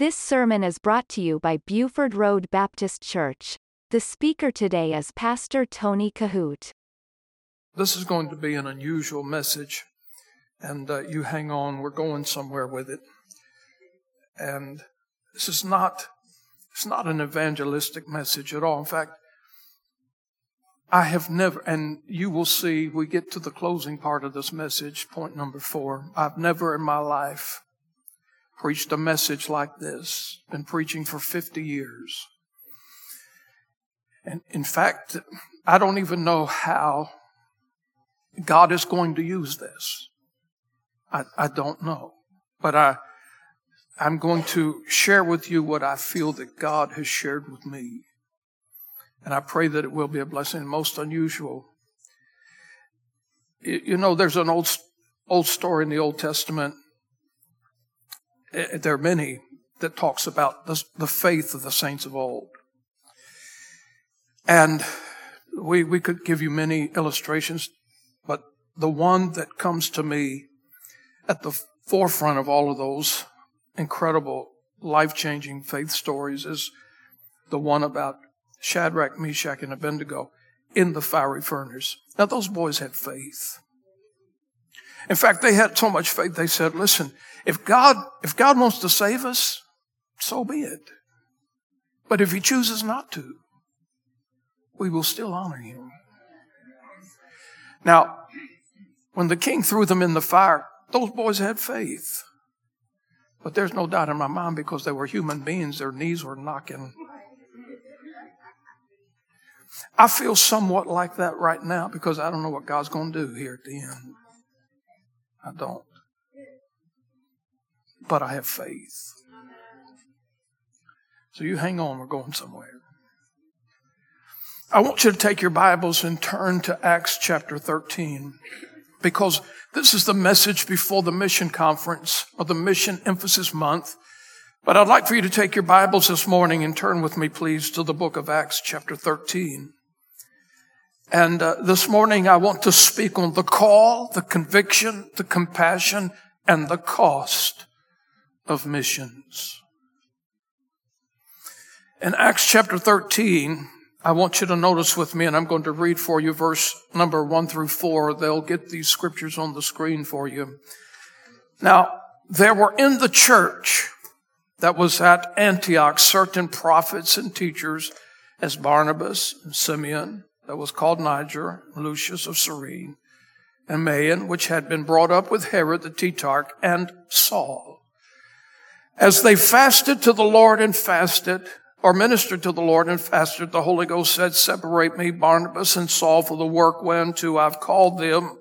This sermon is brought to you by Buford Road Baptist Church. The speaker today is Pastor Tony Kohout. This is going to be an unusual message, and uh, you hang on, we're going somewhere with it. And this is not, it's not an evangelistic message at all. In fact, I have never, and you will see, we get to the closing part of this message, point number four. I've never in my life preached a message like this. Been preaching for 50 years. And in fact, I don't even know how God is going to use this. I, I don't know. But I, I'm going to share with you what I feel that God has shared with me. And I pray that it will be a blessing, most unusual. You know, there's an old, old story in the Old Testament. Eh, there are many that talks about the, the faith of the saints of old. And we, we could give you many illustrations, but the one that comes to me at the forefront of all of those incredible, life changing faith stories is the one about Shadrach, Meshach, and Abednego in the fiery furnace. Now, those boys had faith. In fact, they had so much faith, they said, listen, if God, if God wants to save us, so be it. But if he chooses not to, we will still honor him. Now, when the king threw them in the fire, those boys had faith. But there's no doubt in my mind because they were human beings, their knees were knocking. I feel somewhat like that right now because I don't know what God's going to do here at the end. I don't. But I have faith. So you hang on, we're going somewhere. I want you to take your Bibles and turn to Acts chapter 13 because this is the message before the mission conference or the mission emphasis month. But I'd like for you to take your Bibles this morning and turn with me, please, to the book of Acts chapter 13. And uh, this morning I want to speak on the call, the conviction, the compassion, and the cost of missions. In Acts chapter 13, I want you to notice with me, and I'm going to read for you verse number one through four. They'll get these scriptures on the screen for you. Now, there were in the church that was at Antioch certain prophets and teachers as Barnabas and Simeon, that was called Niger, Lucius of Cyrene, and Manaen, which had been brought up with Herod the Tetrarch, and Saul. As they fasted to the Lord and fasted, or ministered to the Lord and fasted, the Holy Ghost said, Separate me, Barnabas and Saul, for the work whereunto I've called them.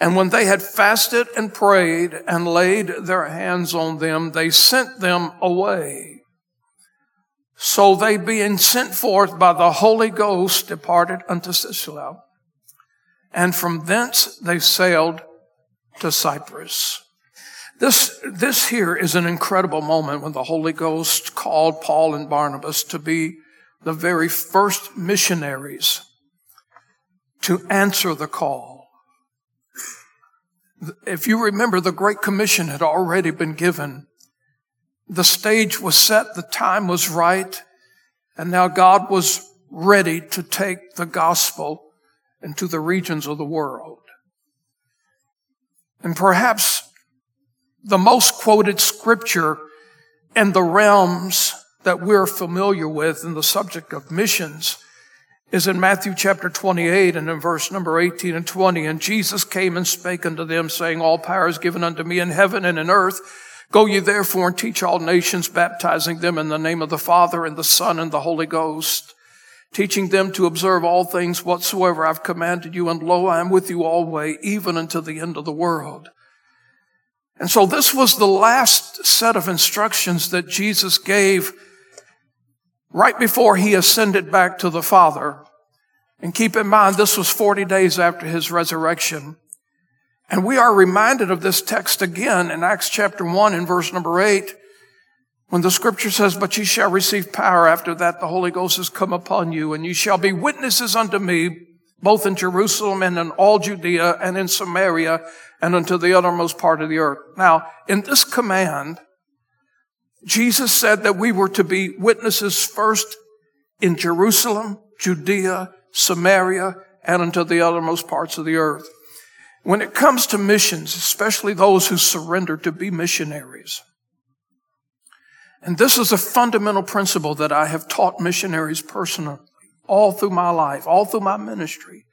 And when they had fasted and prayed and laid their hands on them, they sent them away. So they being sent forth by the Holy Ghost departed unto Seleucia. And from thence they sailed to Cyprus. This, this here is an incredible moment when the Holy Ghost called Paul and Barnabas to be the very first missionaries to answer the call. If you remember, the Great Commission had already been given the stage was set, the time was right, and now God was ready to take the gospel into the regions of the world. And perhaps the most quoted scripture in the realms that we're familiar with in the subject of missions is in Matthew chapter 28 and in verse number 18 and 20. And Jesus came and spake unto them saying, All power is given unto me in heaven and in earth. Go ye therefore and teach all nations, baptizing them in the name of the Father and the Son and the Holy Ghost, teaching them to observe all things whatsoever I've commanded you. And lo, I am with you always, even unto the end of the world. And so this was the last set of instructions that Jesus gave right before he ascended back to the Father. And keep in mind, this was 40 days after his resurrection. And we are reminded of this text again in Acts chapter 1 and verse number 8 when the scripture says, But ye shall receive power after that the Holy Ghost has come upon you, and ye shall be witnesses unto me, both in Jerusalem and in all Judea and in Samaria and unto the uttermost part of the earth. Now, in this command, Jesus said that we were to be witnesses first in Jerusalem, Judea, Samaria, and unto the uttermost parts of the earth. When it comes to missions, especially those who surrender to be missionaries, and this is a fundamental principle that I have taught missionaries personally all through my life, all through my ministry.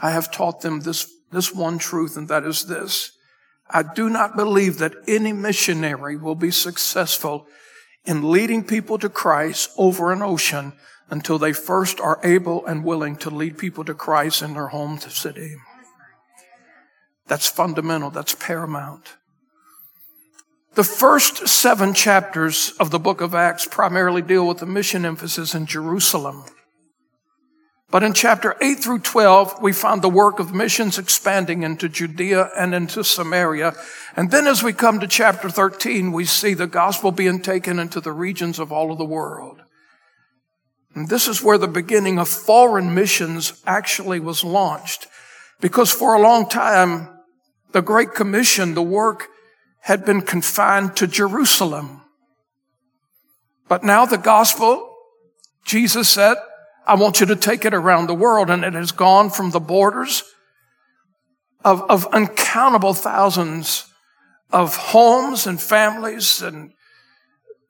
I have taught them this, this one truth, and that is this. I do not believe that any missionary will be successful in leading people to Christ over an ocean until they first are able and willing to lead people to Christ in their home city. That's fundamental. That's paramount. The first seven chapters of the book of Acts primarily deal with the mission emphasis in Jerusalem. But in chapter 8 through 12, we find the work of missions expanding into Judea and into Samaria. And then as we come to chapter 13, we see the gospel being taken into the regions of all of the world. And this is where the beginning of foreign missions actually was launched. Because for a long time, the Great Commission, the work had been confined to Jerusalem. But now the gospel, Jesus said, I want you to take it around the world. And it has gone from the borders of, of uncountable thousands of homes and families and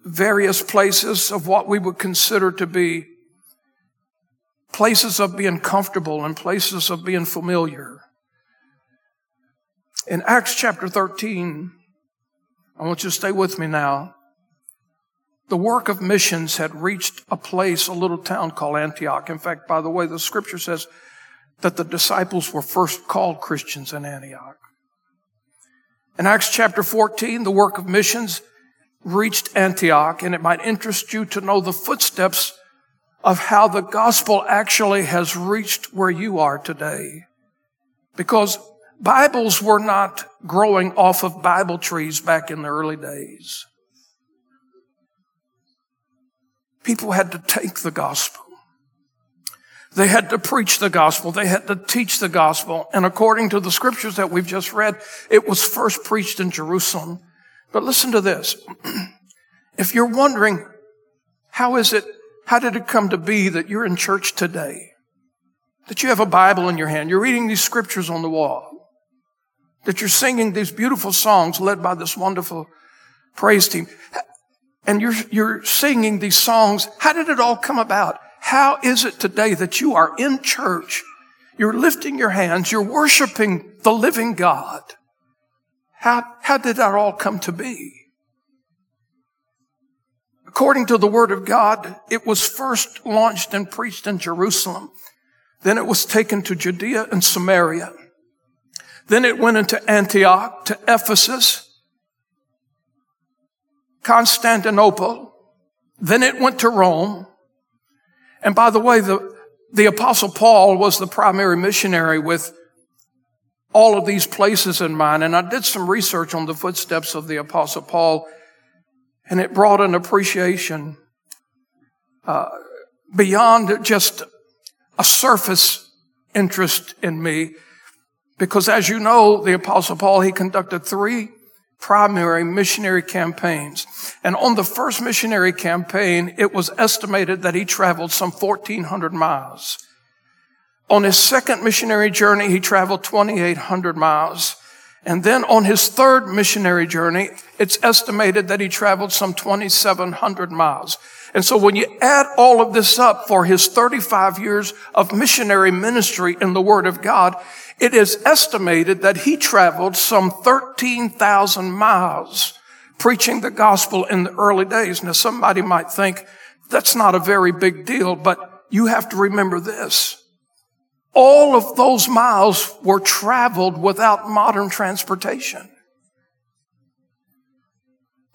various places of what we would consider to be places of being comfortable and places of being familiar. In Acts chapter 13, I want you to stay with me now the work of missions had reached a place, a little town called Antioch. In fact, by the way, the scripture says that the disciples were first called Christians in Antioch. In Acts chapter 14, the work of missions reached Antioch, and it might interest you to know the footsteps of how the gospel actually has reached where you are today. Because Bibles were not growing off of Bible trees back in the early days. People had to take the gospel. They had to preach the gospel. They had to teach the gospel. And according to the scriptures that we've just read, it was first preached in Jerusalem. But listen to this. if you're wondering, how is it, how did it come to be that you're in church today? That you have a Bible in your hand. You're reading these scriptures on the wall. That you're singing these beautiful songs led by this wonderful praise team and you're, you're singing these songs. How did it all come about? How is it today that you are in church? You're lifting your hands. You're worshiping the living God. How, how did that all come to be? According to the word of God, it was first launched and preached in Jerusalem. Then it was taken to Judea and Samaria. Then it went into Antioch, to Ephesus, Constantinople. Then it went to Rome. And by the way, the, the apostle Paul was the primary missionary with all of these places in mind. And I did some research on the footsteps of the apostle Paul and it brought an appreciation, uh, beyond just a surface interest in me. Because as you know, the apostle Paul, he conducted three primary missionary campaigns. And on the first missionary campaign, it was estimated that he traveled some 1400 miles. On his second missionary journey, he traveled 2800 miles. And then on his third missionary journey, it's estimated that he traveled some 2700 miles. And so when you add all of this up for his 35 years of missionary ministry in the Word of God, it is estimated that he traveled some 13,000 miles preaching the gospel in the early days. Now somebody might think that's not a very big deal, but you have to remember this. All of those miles were traveled without modern transportation.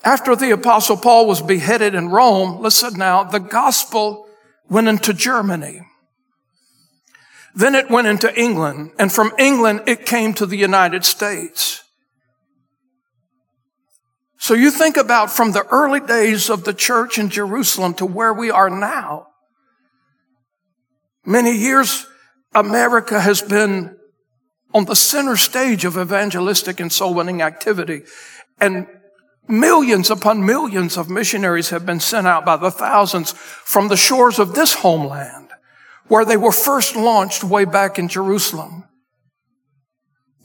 After the apostle Paul was beheaded in Rome, listen now, the gospel went into Germany. Then it went into England, and from England it came to the United States. So you think about from the early days of the church in Jerusalem to where we are now. Many years, America has been on the center stage of evangelistic and soul winning activity. And Millions upon millions of missionaries have been sent out by the thousands from the shores of this homeland where they were first launched way back in Jerusalem.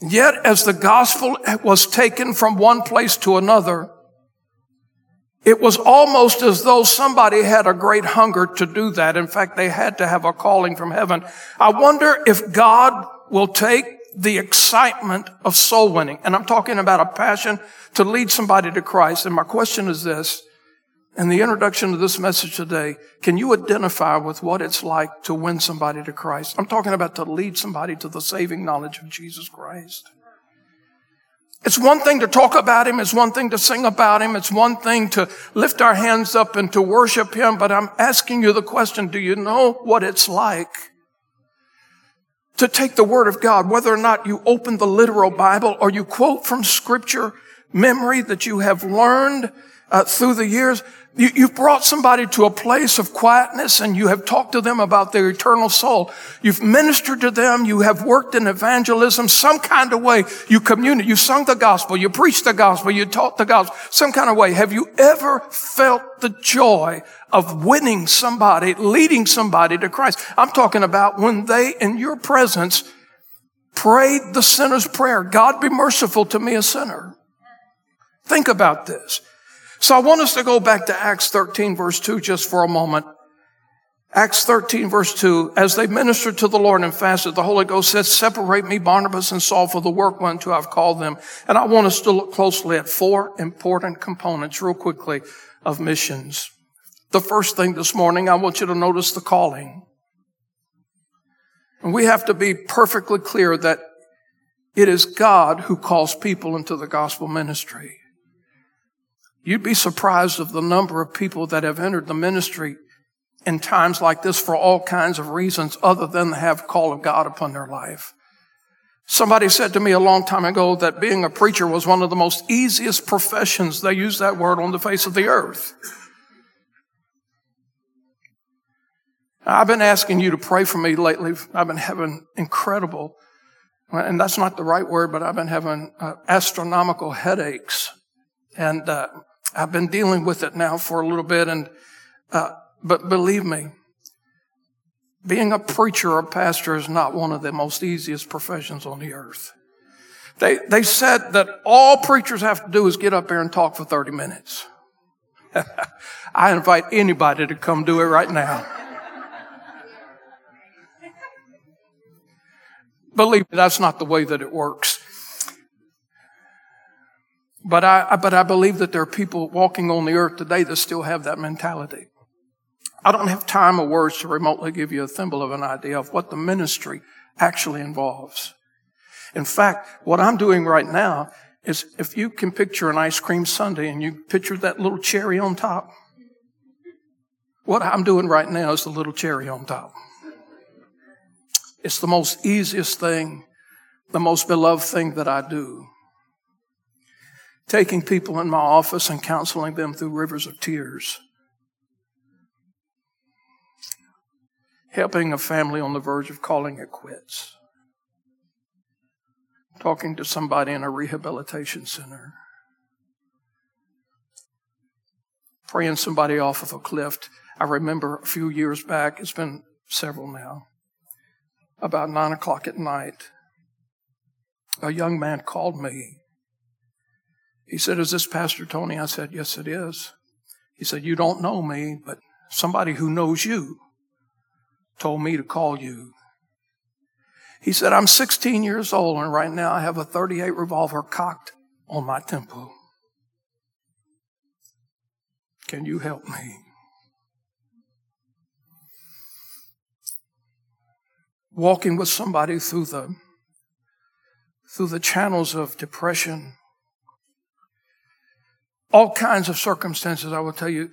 Yet as the gospel was taken from one place to another, it was almost as though somebody had a great hunger to do that. In fact, they had to have a calling from heaven. I wonder if God will take the excitement of soul winning. And I'm talking about a passion to lead somebody to Christ. And my question is this. In the introduction to this message today, can you identify with what it's like to win somebody to Christ? I'm talking about to lead somebody to the saving knowledge of Jesus Christ. It's one thing to talk about Him. It's one thing to sing about Him. It's one thing to lift our hands up and to worship Him. But I'm asking you the question, do you know what it's like to take the Word of God, whether or not you open the literal Bible or you quote from Scripture memory that you have learned uh, through the years, you, you've brought somebody to a place of quietness and you have talked to them about their eternal soul. You've ministered to them. You have worked in evangelism, some kind of way. You communicate. You sung the gospel. You preached the gospel. You taught the gospel, some kind of way. Have you ever felt the joy of winning somebody, leading somebody to Christ? I'm talking about when they, in your presence, prayed the sinner's prayer. God be merciful to me, a sinner. Think about this. So I want us to go back to Acts 13 verse 2 just for a moment. Acts 13 verse 2, as they ministered to the Lord and fasted, the Holy Ghost said, separate me, Barnabas and Saul for the work unto I've called them. And I want us to look closely at four important components real quickly of missions. The first thing this morning, I want you to notice the calling. And we have to be perfectly clear that it is God who calls people into the gospel ministry. You'd be surprised of the number of people that have entered the ministry in times like this for all kinds of reasons other than to have call of God upon their life. Somebody said to me a long time ago that being a preacher was one of the most easiest professions. They use that word on the face of the earth. I've been asking you to pray for me lately. I've been having incredible, and that's not the right word, but I've been having uh, astronomical headaches. And uh, I've been dealing with it now for a little bit, and uh, but believe me, being a preacher or pastor is not one of the most easiest professions on the earth. They they said that all preachers have to do is get up there and talk for thirty minutes. I invite anybody to come do it right now. Believe me, that's not the way that it works. But I, but I believe that there are people walking on the earth today that still have that mentality. I don't have time or words to remotely give you a thimble of an idea of what the ministry actually involves. In fact, what I'm doing right now is if you can picture an ice cream sundae and you picture that little cherry on top, what I'm doing right now is the little cherry on top. It's the most easiest thing, the most beloved thing that I do taking people in my office and counseling them through rivers of tears, helping a family on the verge of calling it quits, talking to somebody in a rehabilitation center, praying somebody off of a cliff. I remember a few years back, it's been several now, about nine o'clock at night, a young man called me he said, Is this Pastor Tony? I said, Yes, it is. He said, You don't know me, but somebody who knows you told me to call you. He said, I'm 16 years old, and right now I have a 38 revolver cocked on my temple. Can you help me? Walking with somebody through the through the channels of depression, all kinds of circumstances, I will tell you.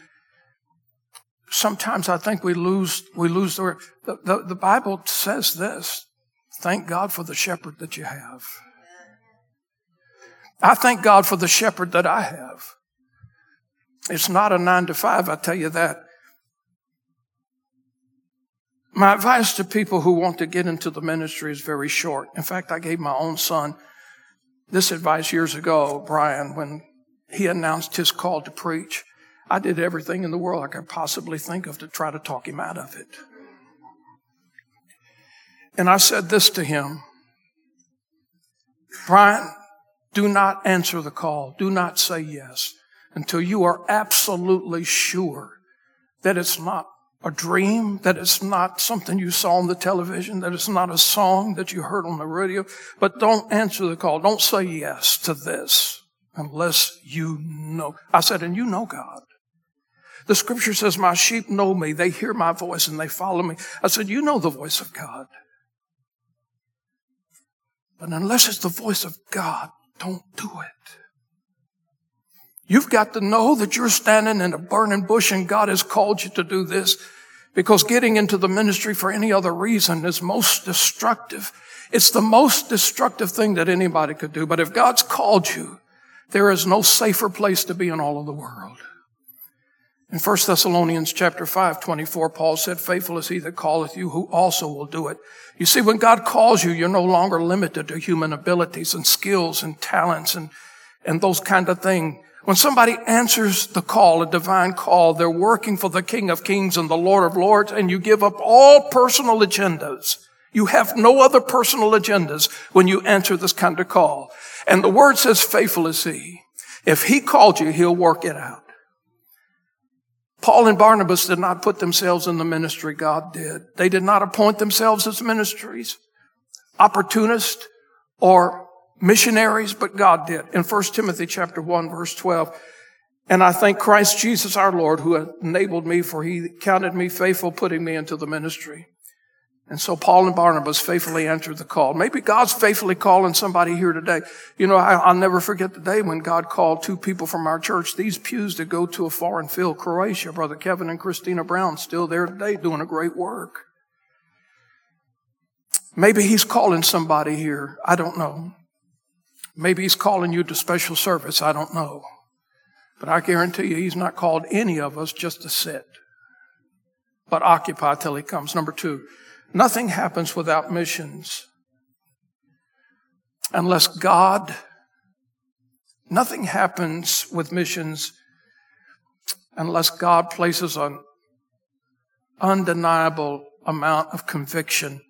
Sometimes I think we lose, we lose the, the, the, the Bible says this. Thank God for the shepherd that you have. I thank God for the shepherd that I have. It's not a nine to five, I tell you that. My advice to people who want to get into the ministry is very short. In fact, I gave my own son this advice years ago, Brian, when he announced his call to preach, I did everything in the world I could possibly think of to try to talk him out of it. And I said this to him Brian, do not answer the call. Do not say yes until you are absolutely sure that it's not a dream, that it's not something you saw on the television, that it's not a song that you heard on the radio. But don't answer the call. Don't say yes to this unless you know. I said, and you know God. The scripture says, my sheep know me. They hear my voice and they follow me. I said, you know the voice of God. But unless it's the voice of God, don't do it. You've got to know that you're standing in a burning bush and God has called you to do this because getting into the ministry for any other reason is most destructive. It's the most destructive thing that anybody could do. But if God's called you, there is no safer place to be in all of the world. In 1 Thessalonians chapter 5, 24, Paul said, faithful is he that calleth you, who also will do it. You see, when God calls you, you're no longer limited to human abilities and skills and talents and, and those kind of things. When somebody answers the call, a divine call, they're working for the King of Kings and the Lord of Lords, and you give up all personal agendas. You have no other personal agendas when you answer this kind of call. And the word says, faithful is he. If he called you, he'll work it out. Paul and Barnabas did not put themselves in the ministry. God did. They did not appoint themselves as ministries, opportunists, or missionaries, but God did. In 1 Timothy chapter 1 verse 12, and I thank Christ Jesus our Lord who enabled me for he counted me faithful putting me into the ministry. And so Paul and Barnabas faithfully answered the call. Maybe God's faithfully calling somebody here today. You know, I, will never forget the day when God called two people from our church, these pews, to go to a foreign field, Croatia. Brother Kevin and Christina Brown still there today doing a great work. Maybe he's calling somebody here. I don't know. Maybe he's calling you to special service. I don't know. But I guarantee you, he's not called any of us just to sit, but occupy till he comes. Number two, Nothing happens without missions. Unless God, nothing happens with missions unless God places an undeniable amount of conviction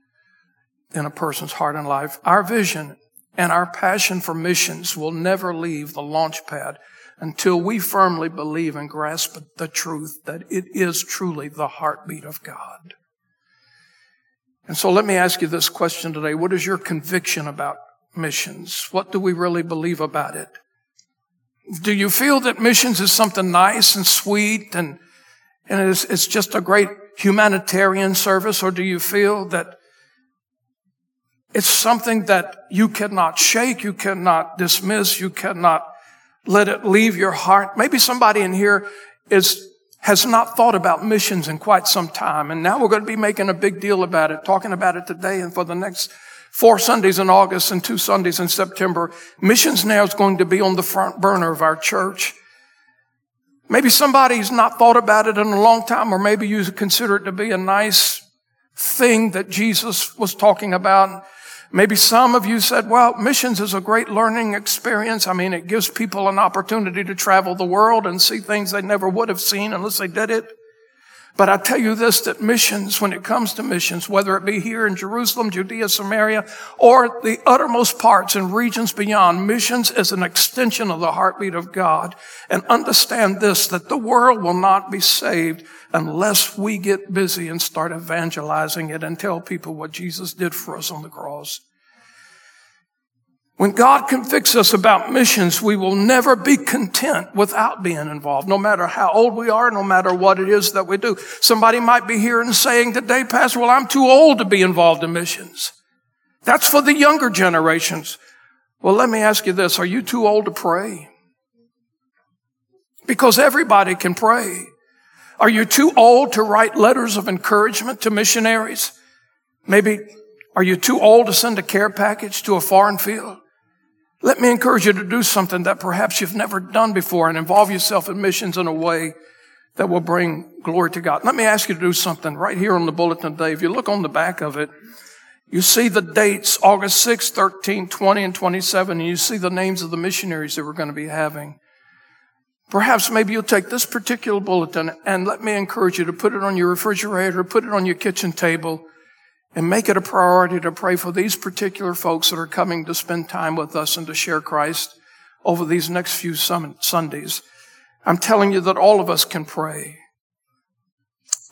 in a person's heart and life. Our vision and our passion for missions will never leave the launch pad until we firmly believe and grasp the truth that it is truly the heartbeat of God. And so let me ask you this question today. What is your conviction about missions? What do we really believe about it? Do you feel that missions is something nice and sweet and, and it's, it's just a great humanitarian service? Or do you feel that it's something that you cannot shake, you cannot dismiss, you cannot let it leave your heart? Maybe somebody in here is has not thought about missions in quite some time. And now we're going to be making a big deal about it, talking about it today and for the next four Sundays in August and two Sundays in September. Missions now is going to be on the front burner of our church. Maybe somebody's not thought about it in a long time, or maybe you consider it to be a nice thing that Jesus was talking about. Maybe some of you said, well, missions is a great learning experience. I mean, it gives people an opportunity to travel the world and see things they never would have seen unless they did it. But I tell you this, that missions, when it comes to missions, whether it be here in Jerusalem, Judea, Samaria, or the uttermost parts and regions beyond, missions is an extension of the heartbeat of God. And understand this, that the world will not be saved unless we get busy and start evangelizing it and tell people what Jesus did for us on the cross. When God convicts us about missions, we will never be content without being involved, no matter how old we are, no matter what it is that we do. Somebody might be here and saying today, Pastor, well, I'm too old to be involved in missions. That's for the younger generations. Well, let me ask you this. Are you too old to pray? Because everybody can pray. Are you too old to write letters of encouragement to missionaries? Maybe are you too old to send a care package to a foreign field? Let me encourage you to do something that perhaps you've never done before and involve yourself in missions in a way that will bring glory to God. Let me ask you to do something right here on the bulletin today. If you look on the back of it, you see the dates, August 6, 13, 20, and 27, and you see the names of the missionaries that we're going to be having. Perhaps maybe you'll take this particular bulletin and let me encourage you to put it on your refrigerator, put it on your kitchen table, and make it a priority to pray for these particular folks that are coming to spend time with us and to share Christ over these next few Sundays. I'm telling you that all of us can pray.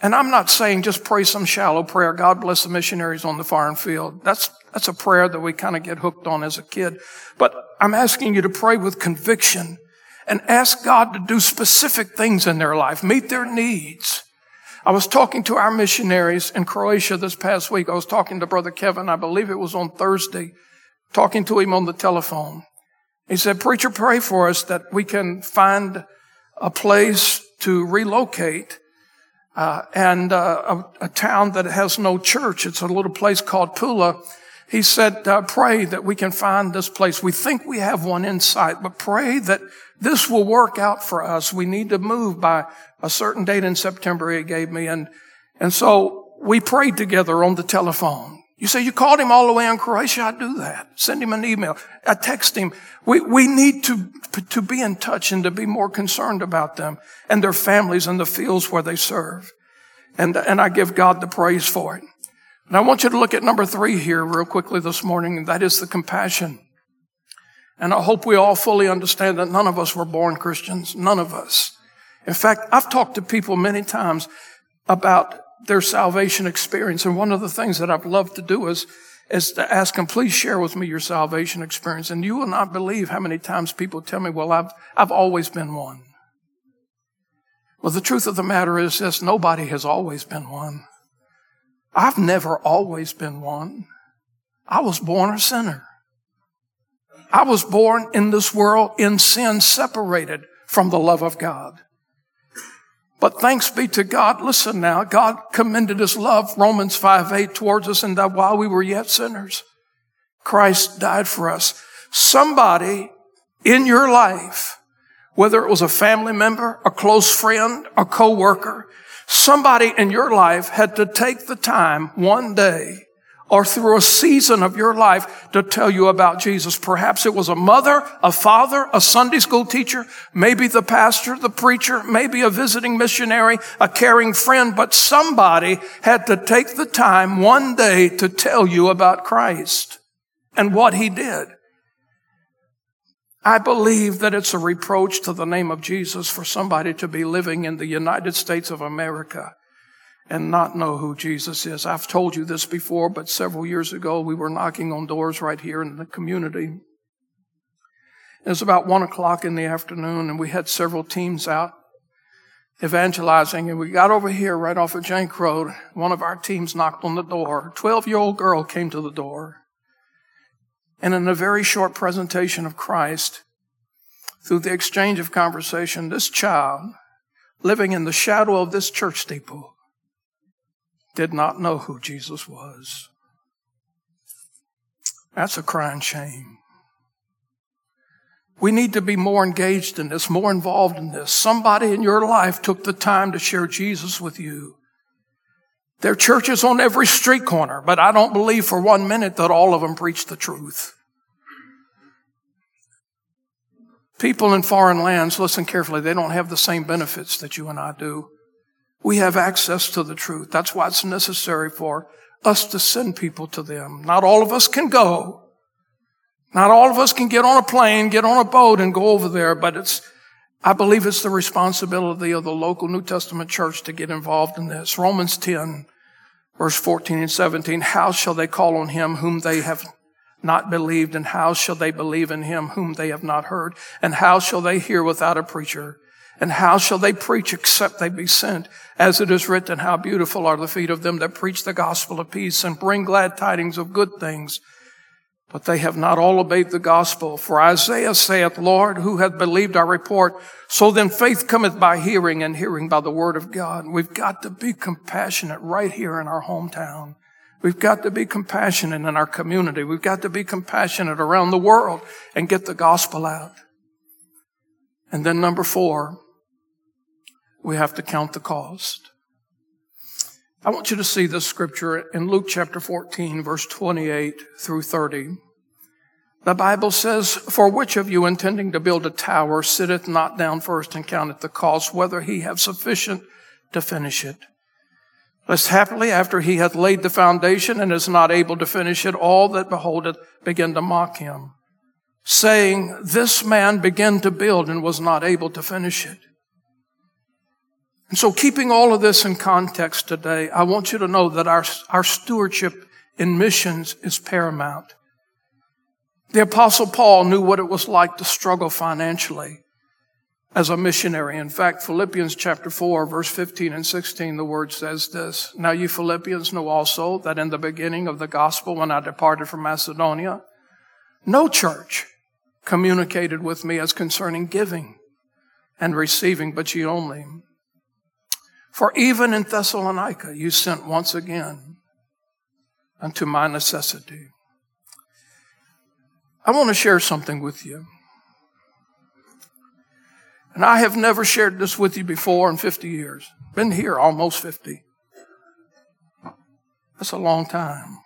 And I'm not saying just pray some shallow prayer. God bless the missionaries on the foreign field. That's, that's a prayer that we kind of get hooked on as a kid. But I'm asking you to pray with conviction and ask God to do specific things in their life, meet their needs. I was talking to our missionaries in Croatia this past week. I was talking to Brother Kevin. I believe it was on Thursday, talking to him on the telephone. He said, preacher, pray for us that we can find a place to relocate uh, and uh, a, a, town that has no church. It's a little place called Pula. He said, uh, pray that we can find this place. We think we have one in sight, but pray that this will work out for us. We need to move by a certain date in September he gave me. And, and so we prayed together on the telephone. You say you called him all the way in Croatia. I do that. Send him an email. I text him. We, we need to, to be in touch and to be more concerned about them and their families and the fields where they serve. And, and I give God the praise for it. And I want you to look at number three here real quickly this morning, and that is the compassion. And I hope we all fully understand that none of us were born Christians. None of us. In fact, I've talked to people many times about their salvation experience. And one of the things that I've loved to do is, is to ask them, please share with me your salvation experience. And you will not believe how many times people tell me, well, I've, I've always been one. Well, the truth of the matter is this, nobody has always been one. I've never always been one. I was born a sinner. I was born in this world in sin, separated from the love of God. But thanks be to God. Listen now. God commended his love, Romans 5 8, towards us, and that while we were yet sinners, Christ died for us. Somebody in your life, whether it was a family member, a close friend, a coworker, somebody in your life had to take the time one day or through a season of your life to tell you about Jesus. Perhaps it was a mother, a father, a Sunday school teacher, maybe the pastor, the preacher, maybe a visiting missionary, a caring friend, but somebody had to take the time one day to tell you about Christ and what he did. I believe that it's a reproach to the name of Jesus for somebody to be living in the United States of America and not know who Jesus is. I've told you this before, but several years ago we were knocking on doors right here in the community. It was about one o'clock in the afternoon and we had several teams out evangelizing and we got over here right off of Jahnke Road. One of our teams knocked on the door. A Twelve year old girl came to the door. And in a very short presentation of Christ, through the exchange of conversation, this child living in the shadow of this church steeple did not know who Jesus was. That's a crying shame. We need to be more engaged in this, more involved in this. Somebody in your life took the time to share Jesus with you. There are churches on every street corner, but I don't believe for one minute that all of them preach the truth. People in foreign lands, listen carefully, they don't have the same benefits that you and I do. We have access to the truth. That's why it's necessary for us to send people to them. Not all of us can go. Not all of us can get on a plane, get on a boat and go over there, but it's, I believe it's the responsibility of the local New Testament church to get involved in this. Romans 10, verse 14 and 17. How shall they call on him whom they have not believed? And how shall they believe in him whom they have not heard? And how shall they hear without a preacher? And how shall they preach except they be sent? As it is written, how beautiful are the feet of them that preach the gospel of peace and bring glad tidings of good things. But they have not all obeyed the gospel. For Isaiah saith, Lord, who hath believed our report? So then faith cometh by hearing and hearing by the word of God. We've got to be compassionate right here in our hometown. We've got to be compassionate in our community. We've got to be compassionate around the world and get the gospel out. And then number four, we have to count the cost. I want you to see this scripture in Luke chapter 14, verse 28 through 30. The Bible says, For which of you intending to build a tower sitteth not down first and counteth the cost, whether he have sufficient to finish it? Lest happily after he hath laid the foundation and is not able to finish it, all that behold it begin to mock him, saying, This man began to build and was not able to finish it. And so keeping all of this in context today, I want you to know that our, our stewardship in missions is paramount. The apostle Paul knew what it was like to struggle financially as a missionary. In fact, Philippians chapter 4, verse 15 and 16, the word says this. Now you Philippians know also that in the beginning of the gospel, when I departed from Macedonia, no church communicated with me as concerning giving and receiving, but ye only. For even in Thessalonica you sent once again unto my necessity. I want to share something with you. And I have never shared this with you before in 50 years. Been here almost 50. That's a long time.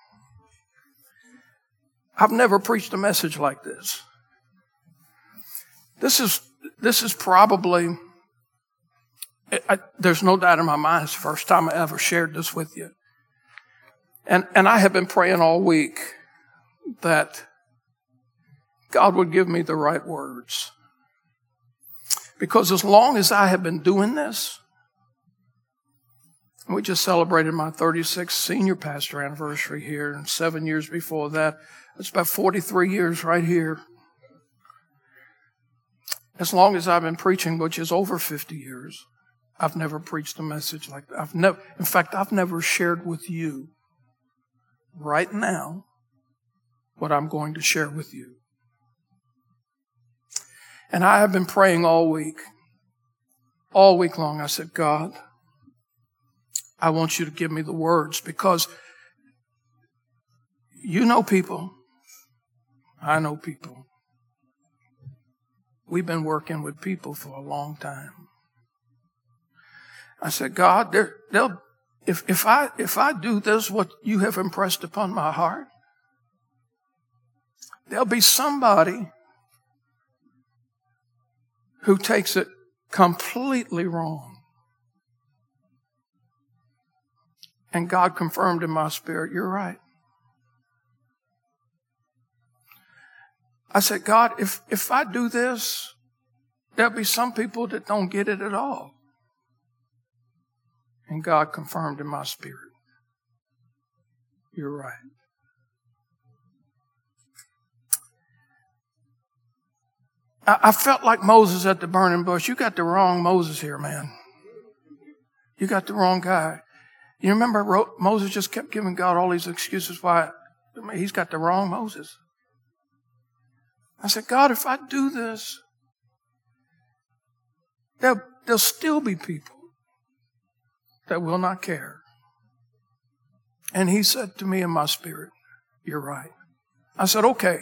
I've never preached a message like this. This is, this is probably, I, there's no doubt in my mind, it's the first time I ever shared this with you. And, and I have been praying all week that God would give me the right words. Because as long as I have been doing this, we just celebrated my 36th senior pastor anniversary here, and seven years before that. It's about 43 years right here. As long as I've been preaching, which is over 50 years, I've never preached a message like that. I've never, in fact, I've never shared with you right now what I'm going to share with you. And I have been praying all week. All week long, I said, God, I want you to give me the words because you know people. I know people. We've been working with people for a long time. I said, God, they'll, if, if I, if I do this, what you have impressed upon my heart, there'll be somebody who takes it completely wrong. And God confirmed in my spirit, you're right. I said, God, if, if I do this, there'll be some people that don't get it at all. And God confirmed in my spirit, you're right. I, felt like Moses at the burning bush. You got the wrong Moses here, man. You got the wrong guy. You remember Moses just kept giving God all these excuses why he's got the wrong Moses. I said, God, if I do this, there'll, there'll still be people that will not care. And he said to me in my spirit, You're right. I said, Okay.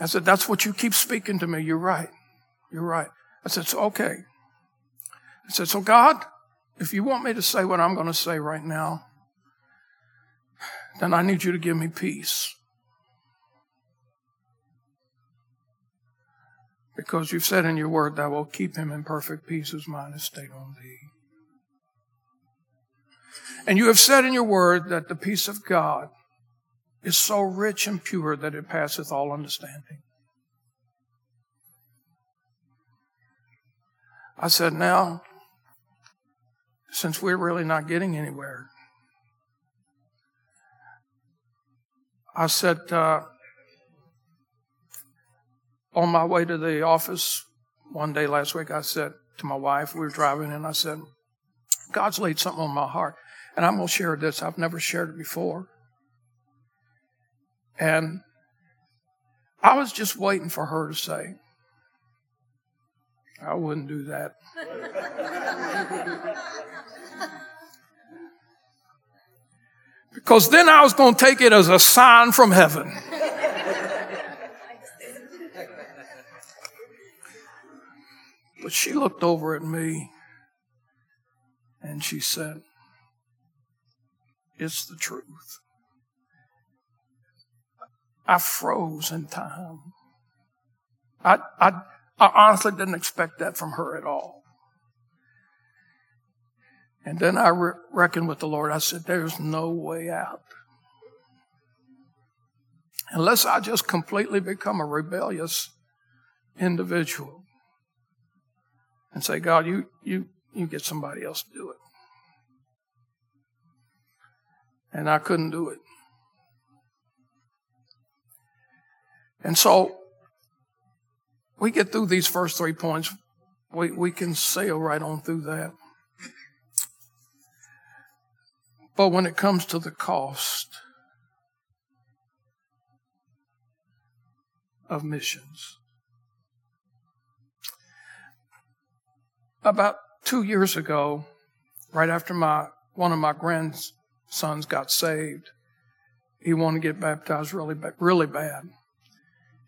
I said, That's what you keep speaking to me. You're right. You're right. I said, So, okay. I said, So, God, if you want me to say what I'm going to say right now, then I need you to give me peace. Because you've said in your word, Thou wilt keep him in perfect peace as mine is stayed on thee. And you have said in your word that the peace of God is so rich and pure that it passeth all understanding. I said, now, since we're really not getting anywhere, I said, uh, on my way to the office one day last week, I said to my wife, we were driving, and I said, God's laid something on my heart. And I'm going to share this. I've never shared it before. And I was just waiting for her to say, I wouldn't do that. because then I was going to take it as a sign from heaven. But she looked over at me and she said, It's the truth. I froze in time. I, I, I honestly didn't expect that from her at all. And then I re- reckoned with the Lord. I said, There's no way out. Unless I just completely become a rebellious individual and say, God, you, you, you get somebody else to do it. And I couldn't do it. And so we get through these first three points, we, we can sail right on through that. But when it comes to the cost of missions, about two years ago, right after my one of my grandsons got saved, he wanted to get baptized really, really bad.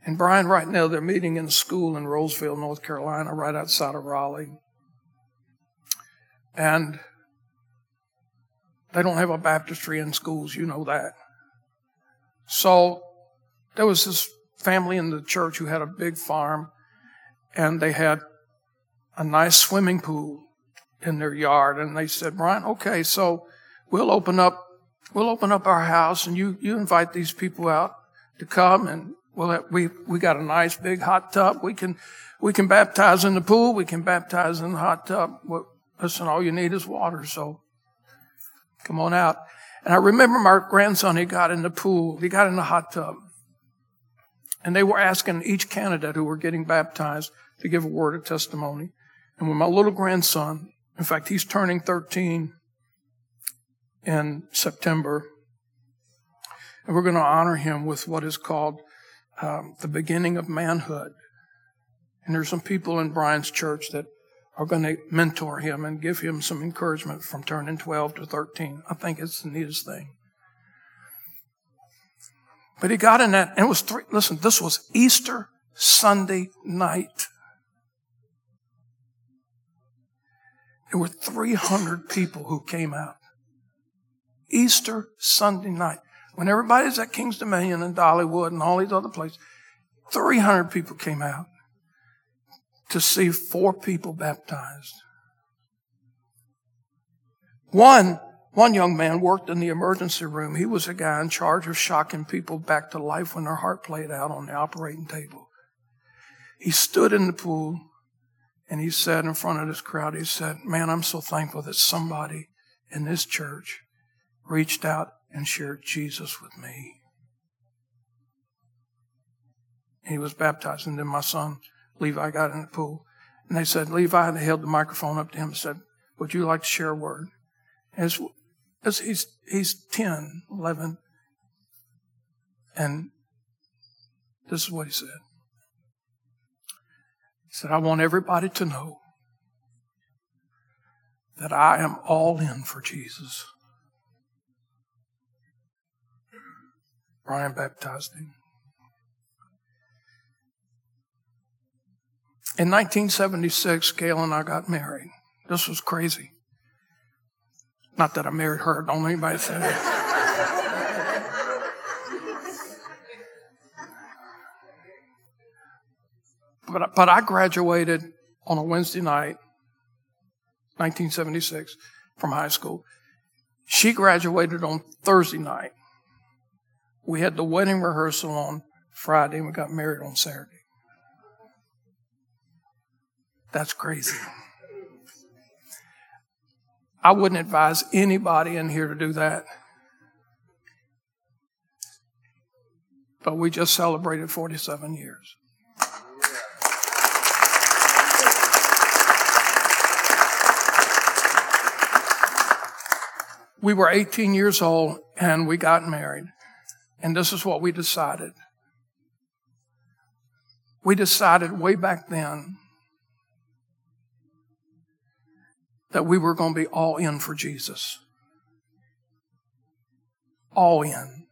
And Brian, right now, they're meeting in a school in Rolesville, North Carolina, right outside of Raleigh. And they don't have a baptistry in schools, you know that. So there was this family in the church who had a big farm, and they had a nice swimming pool in their yard. And they said, Brian, okay, so we'll open up, we'll open up our house, and you you invite these people out to come and well, we we got a nice big hot tub. We can we can baptize in the pool. We can baptize in the hot tub. Well, listen, all you need is water. So come on out. And I remember my grandson. He got in the pool. He got in the hot tub, and they were asking each candidate who were getting baptized to give a word of testimony. And when my little grandson, in fact, he's turning 13 in September, and we're going to honor him with what is called um, the beginning of manhood. And there's some people in Brian's church that are going to mentor him and give him some encouragement from turning 12 to 13. I think it's the neatest thing. But he got in that, and it was three, listen, this was Easter Sunday night. There were 300 people who came out. Easter Sunday night. When everybody's at King's Dominion and Dollywood and all these other places, 300 people came out to see four people baptized. One, one young man worked in the emergency room. He was a guy in charge of shocking people back to life when their heart played out on the operating table. He stood in the pool and he said in front of this crowd, he said, Man, I'm so thankful that somebody in this church reached out and shared Jesus with me. He was baptized, and then my son Levi got in the pool. And they said, Levi, they held the microphone up to him and said, Would you like to share a word? As, as he's, he's 10, 11. And this is what he said. Said, I want everybody to know that I am all in for Jesus. Brian baptized him. In 1976, Gail and I got married. This was crazy. Not that I married her, don't anybody say that. But, but I graduated on a Wednesday night, 1976, from high school. She graduated on Thursday night. We had the wedding rehearsal on Friday and we got married on Saturday. That's crazy. I wouldn't advise anybody in here to do that. But we just celebrated 47 years. We were 18 years old and we got married. And this is what we decided. We decided way back then that we were going to be all in for Jesus. All in.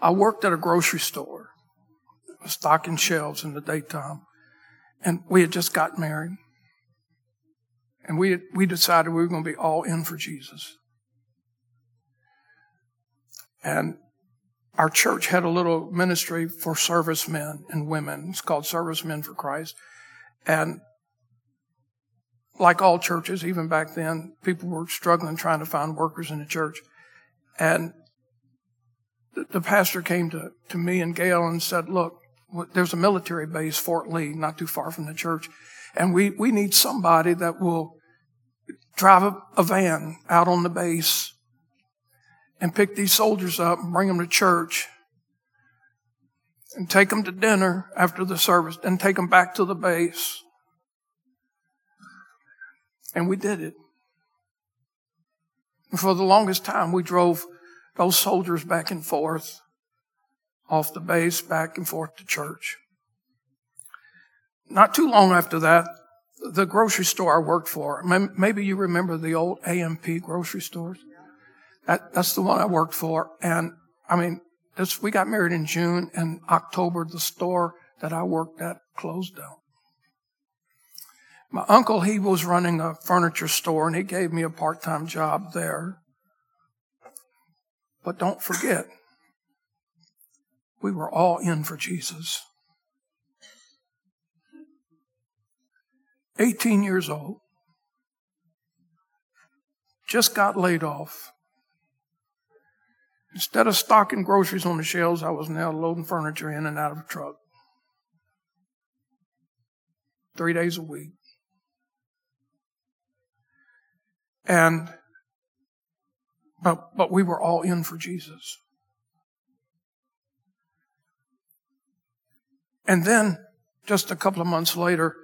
I worked at a grocery store, stocking shelves in the daytime, and we had just got married. And we, we decided we were going to be all in for Jesus. And our church had a little ministry for servicemen and women. It's called Servicemen for Christ. And like all churches, even back then, people were struggling trying to find workers in the church. And the pastor came to, to me and Gail and said, look, there's a military base, Fort Lee, not too far from the church. And we, we need somebody that will drive a, a van out on the base and pick these soldiers up and bring them to church and take them to dinner after the service and take them back to the base. And we did it. And for the longest time, we drove those soldiers back and forth off the base, back and forth to church. Not too long after that, the grocery store I worked for, maybe you remember the old A&P grocery stores. That, that's the one I worked for. And I mean, this, we got married in June and October, the store that I worked at closed down. My uncle, he was running a furniture store and he gave me a part-time job there. But don't forget, we were all in for Jesus. 18 years old, just got laid off. Instead of stocking groceries on the shelves, I was now loading furniture in and out of a truck. Three days a week. And, but, but we were all in for Jesus. And then, just a couple of months later,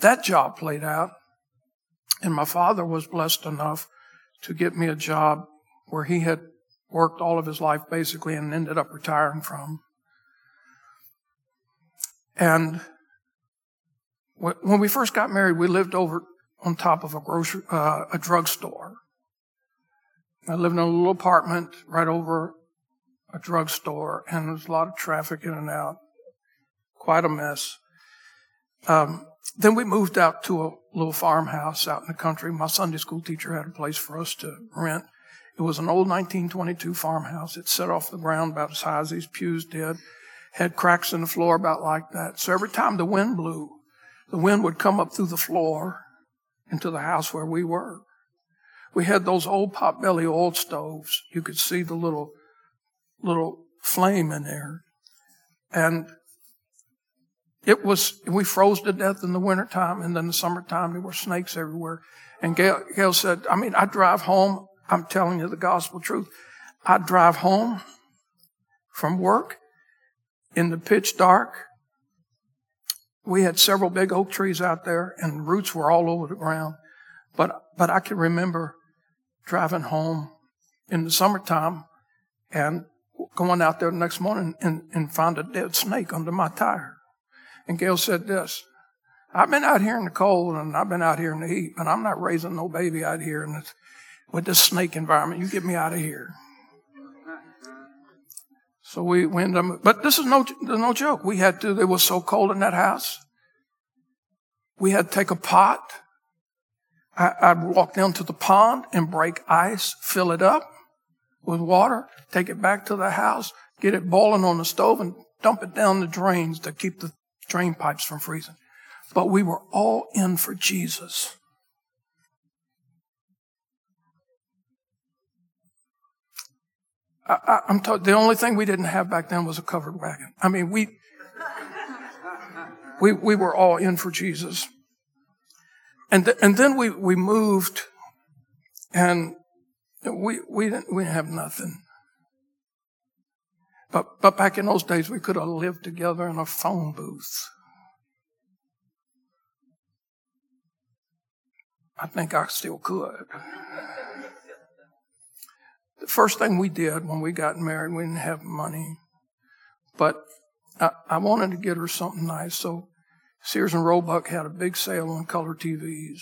that job played out. And my father was blessed enough to get me a job where he had worked all of his life basically and ended up retiring from. And when we first got married, we lived over on top of a grocery, uh, a drugstore. I lived in a little apartment right over a drugstore, and there was a lot of traffic in and out. Quite a mess. Um, then we moved out to a little farmhouse out in the country. My Sunday school teacher had a place for us to rent. It was an old 1922 farmhouse. It set off the ground about as high as these pews did, had cracks in the floor about like that. So every time the wind blew, the wind would come up through the floor into the house where we were. We had those old potbelly oil stoves. You could see the little, little flame in there. And it was, we froze to death in the wintertime and then the summertime there were snakes everywhere. And Gail, Gail said, I mean, I drive home. I'm telling you the gospel truth. I drive home from work in the pitch dark we had several big oak trees out there and roots were all over the ground. But, but I can remember driving home in the summertime and going out there the next morning and, and found a dead snake under my tire. And Gail said this, I've been out here in the cold and I've been out here in the heat, but I'm not raising no baby out here this, with this snake environment. You get me out of here. So we went, but this is no, no joke. We had to, it was so cold in that house. We had to take a pot. I, would walk down to the pond and break ice, fill it up with water, take it back to the house, get it boiling on the stove and dump it down the drains to keep the drain pipes from freezing. But we were all in for Jesus. I, am told the only thing we didn't have back then was a covered wagon. I mean, we, we, we were all in for Jesus. And, th- and then we, we moved and we, we didn't, we didn't have nothing. But, but back in those days, we could have lived together in a phone booth. I think I still could. The first thing we did when we got married, we didn't have money, but I, I wanted to get her something nice. So Sears and Roebuck had a big sale on color TVs.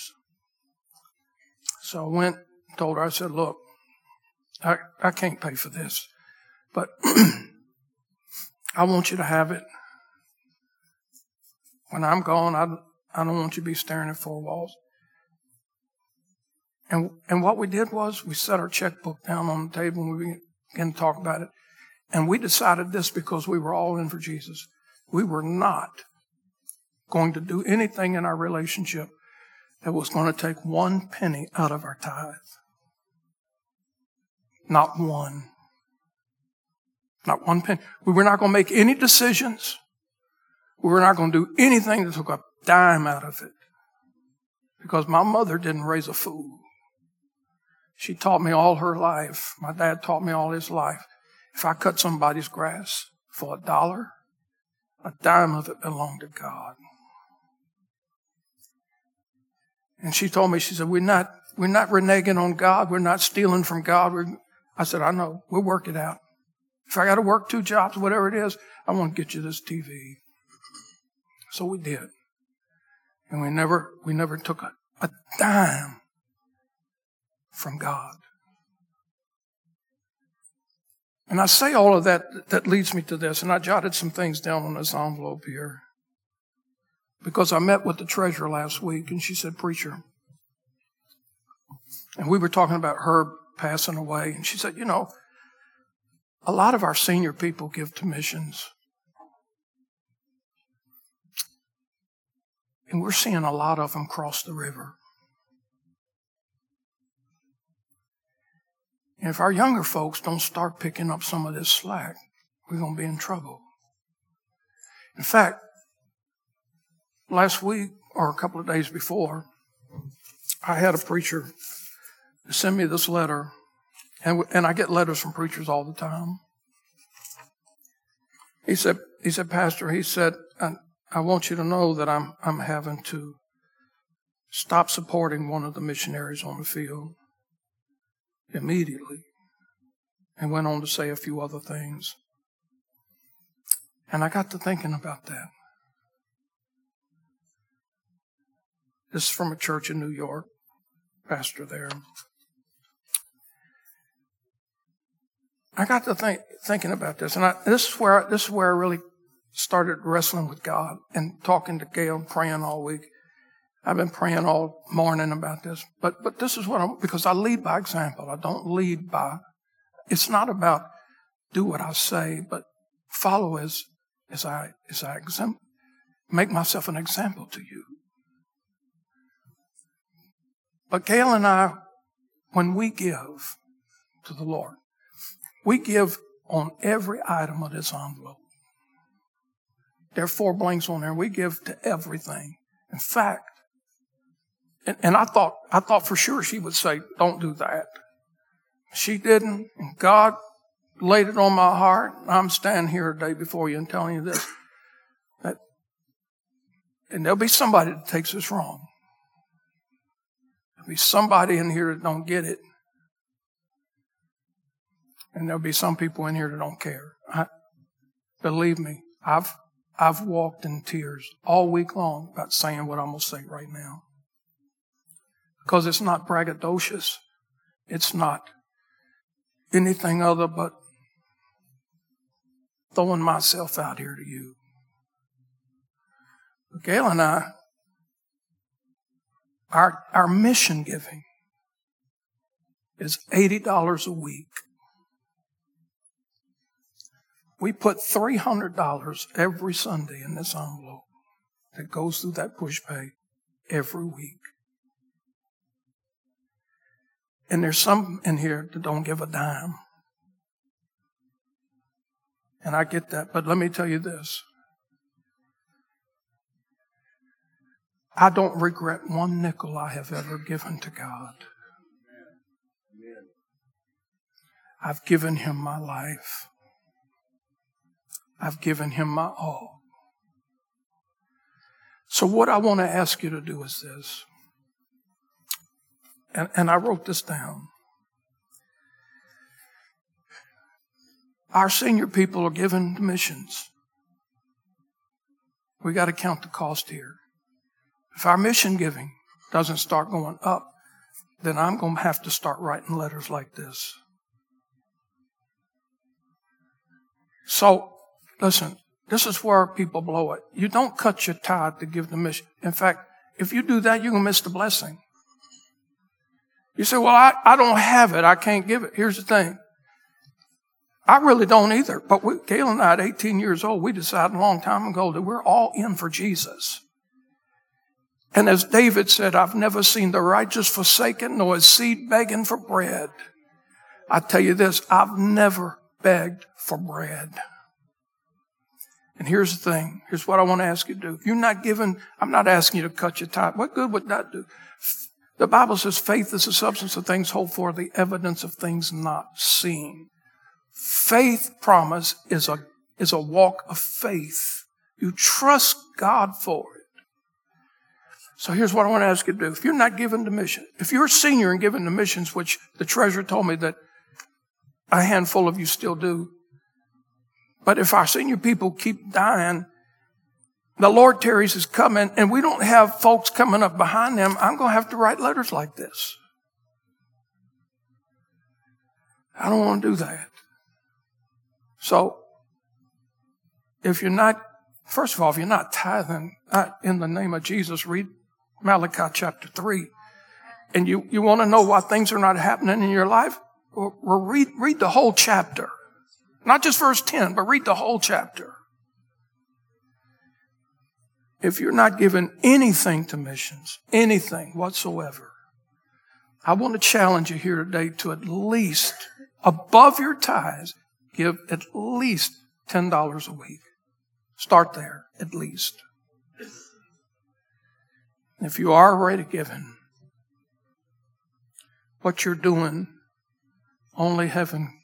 So I went, told her, I said, look, I, I can't pay for this, but I want you to have it. When I'm gone, I, I don't want you to be staring at four walls. And, and what we did was we set our checkbook down on the table and we began to talk about it. And we decided this because we were all in for Jesus. We were not going to do anything in our relationship that was going to take one penny out of our tithe. Not one. Not one penny. We were not going to make any decisions. We were not going to do anything that took a dime out of it. Because my mother didn't raise a fool. She taught me all her life. My dad taught me all his life. If I cut somebody's grass for a dollar, a dime of it belonged to God. And she told me, she said, we're not, we're not reneging on God. We're not stealing from God. We're, I said, I know. We'll work it out. If I got to work two jobs, whatever it is, I want to get you this TV. So we did. And we never, we never took a, a dime from God. And I say all of that, that leads me to this, and I jotted some things down on this envelope here. Because I met with the treasurer last week, and she said, Preacher, and we were talking about her passing away, and she said, You know, a lot of our senior people give to missions. And we're seeing a lot of them cross the river. And if our younger folks don't start picking up some of this slack, we're going to be in trouble. In fact, last week or a couple of days before, I had a preacher send me this letter, and, and I get letters from preachers all the time. He said, he said, Pastor, he said, I, I want you to know that I'm, I'm having to stop supporting one of the missionaries on the field immediately and went on to say a few other things. And I got to thinking about that. This is from a church in New York, pastor there. I got to think, thinking about this, and I, this is where this is where I really started wrestling with God and talking to Gail, and praying all week. I've been praying all morning about this, but but this is what I'm because I lead by example. I don't lead by. It's not about do what I say, but follow as as I as I exam, make myself an example to you. But Gail and I, when we give to the Lord, we give on every item of this envelope. There are four blanks on there. We give to everything. In fact, and, and I thought, I thought for sure she would say, don't do that. She didn't. God laid it on my heart. I'm standing here today before you and telling you this. That, and there'll be somebody that takes this wrong. There'll be somebody in here that don't get it. And there'll be some people in here that don't care. I, believe me, I've, I've walked in tears all week long about saying what I'm going to say right now. Because it's not braggadocious. It's not anything other but throwing myself out here to you. But Gail and I, our, our mission giving is $80 a week. We put $300 every Sunday in this envelope that goes through that Pushpay every week. And there's some in here that don't give a dime. And I get that, but let me tell you this. I don't regret one nickel I have ever given to God. I've given Him my life. I've given Him my all. So, what I want to ask you to do is this and, and I wrote this down. Our senior people are given missions. We got to count the cost here. If our mission giving doesn't start going up, then I'm going to have to start writing letters like this. So, listen, this is where people blow it. You don't cut your tithe to give the mission. In fact, if you do that, you're going to miss the blessing. You say, well, I, I don't have it. I can't give it. Here's the thing. I really don't either. But we, Gail and I, at 18 years old, we decided a long time ago that we're all in for Jesus. And as David said, I've never seen the righteous forsaken nor his seed begging for bread. I tell you this, I've never begged for bread. And here's the thing. Here's what I want to ask you to do. If you're not given, I'm not asking you to cut your tithe. What good would that do? The Bible says faith is the substance of things hoped for, the evidence of things not seen. Faith promise is a, is a walk of faith. You trust God for it. So here's what I want to ask you to do. If you're not given to mission, if you're a senior and given to missions, which the treasurer told me that a handful of you still do, but if our senior people keep dying, the Lord tarries is coming and we don't have folks coming up behind them, I'm going to have to write letters like this. I don't want to do that. So, if you're not, first of all, if you're not tithing uh, in the name of Jesus, read Malachi chapter 3. And you, you want to know why things are not happening in your life? Well, read, read the whole chapter. Not just verse 10, but read the whole chapter. If you're not giving anything to missions, anything whatsoever, I want to challenge you here today to at least, above your tithes, give at least $10 a week. Start there, at least. If you are already giving, what you're doing, only heaven,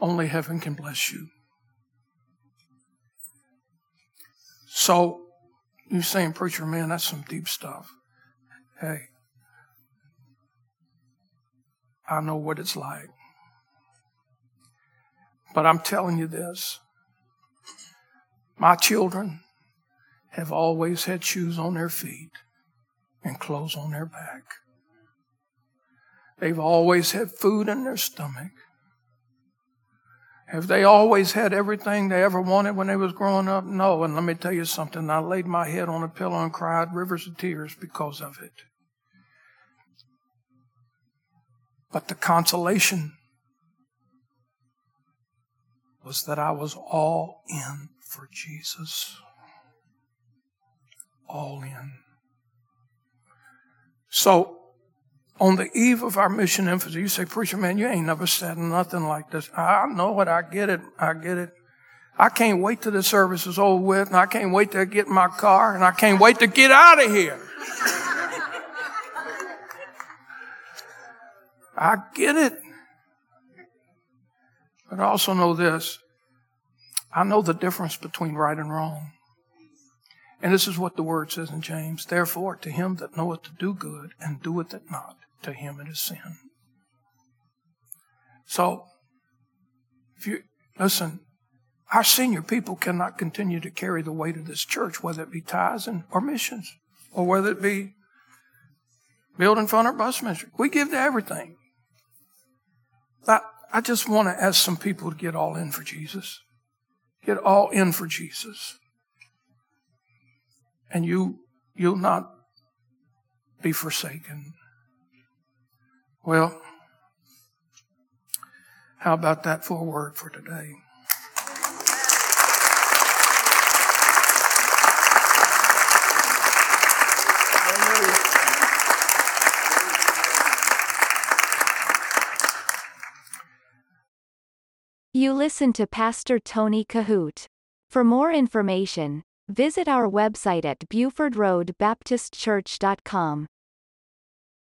only heaven can bless you. So, you saying, preacher, man, that's some deep stuff. Hey, I know what it's like. But I'm telling you this. My children have always had shoes on their feet and clothes on their back. They've always had food in their stomach. Have they always had everything they ever wanted when they was growing up? No. And let me tell you something. I laid my head on a pillow and cried rivers of tears because of it. But the consolation was that I was all in for Jesus. All in. So, on the eve of our mission emphasis, you say, Preacher, man, you ain't never said nothing like this. I know it. I get it. I get it. I can't wait till the service is over with, and I can't wait to get in my car, and I can't wait to get out of here. I get it. But I also know this. I know the difference between right and wrong. And this is what the word says in James. Therefore, to him that knoweth to do good and doeth it not, to him it is sin. So, if you, listen, our senior people cannot continue to carry the weight of this church, whether it be tithes and, or missions, or whether it be building front or bus ministry. We give to everything. But I just want to ask some people to get all in for Jesus. Get all in for Jesus and you you'll not be forsaken. Well, how about that for a word for today? You listen to Pastor Tony Kohout. For more information, Visit our website at BufordRoadBaptistChurch.com.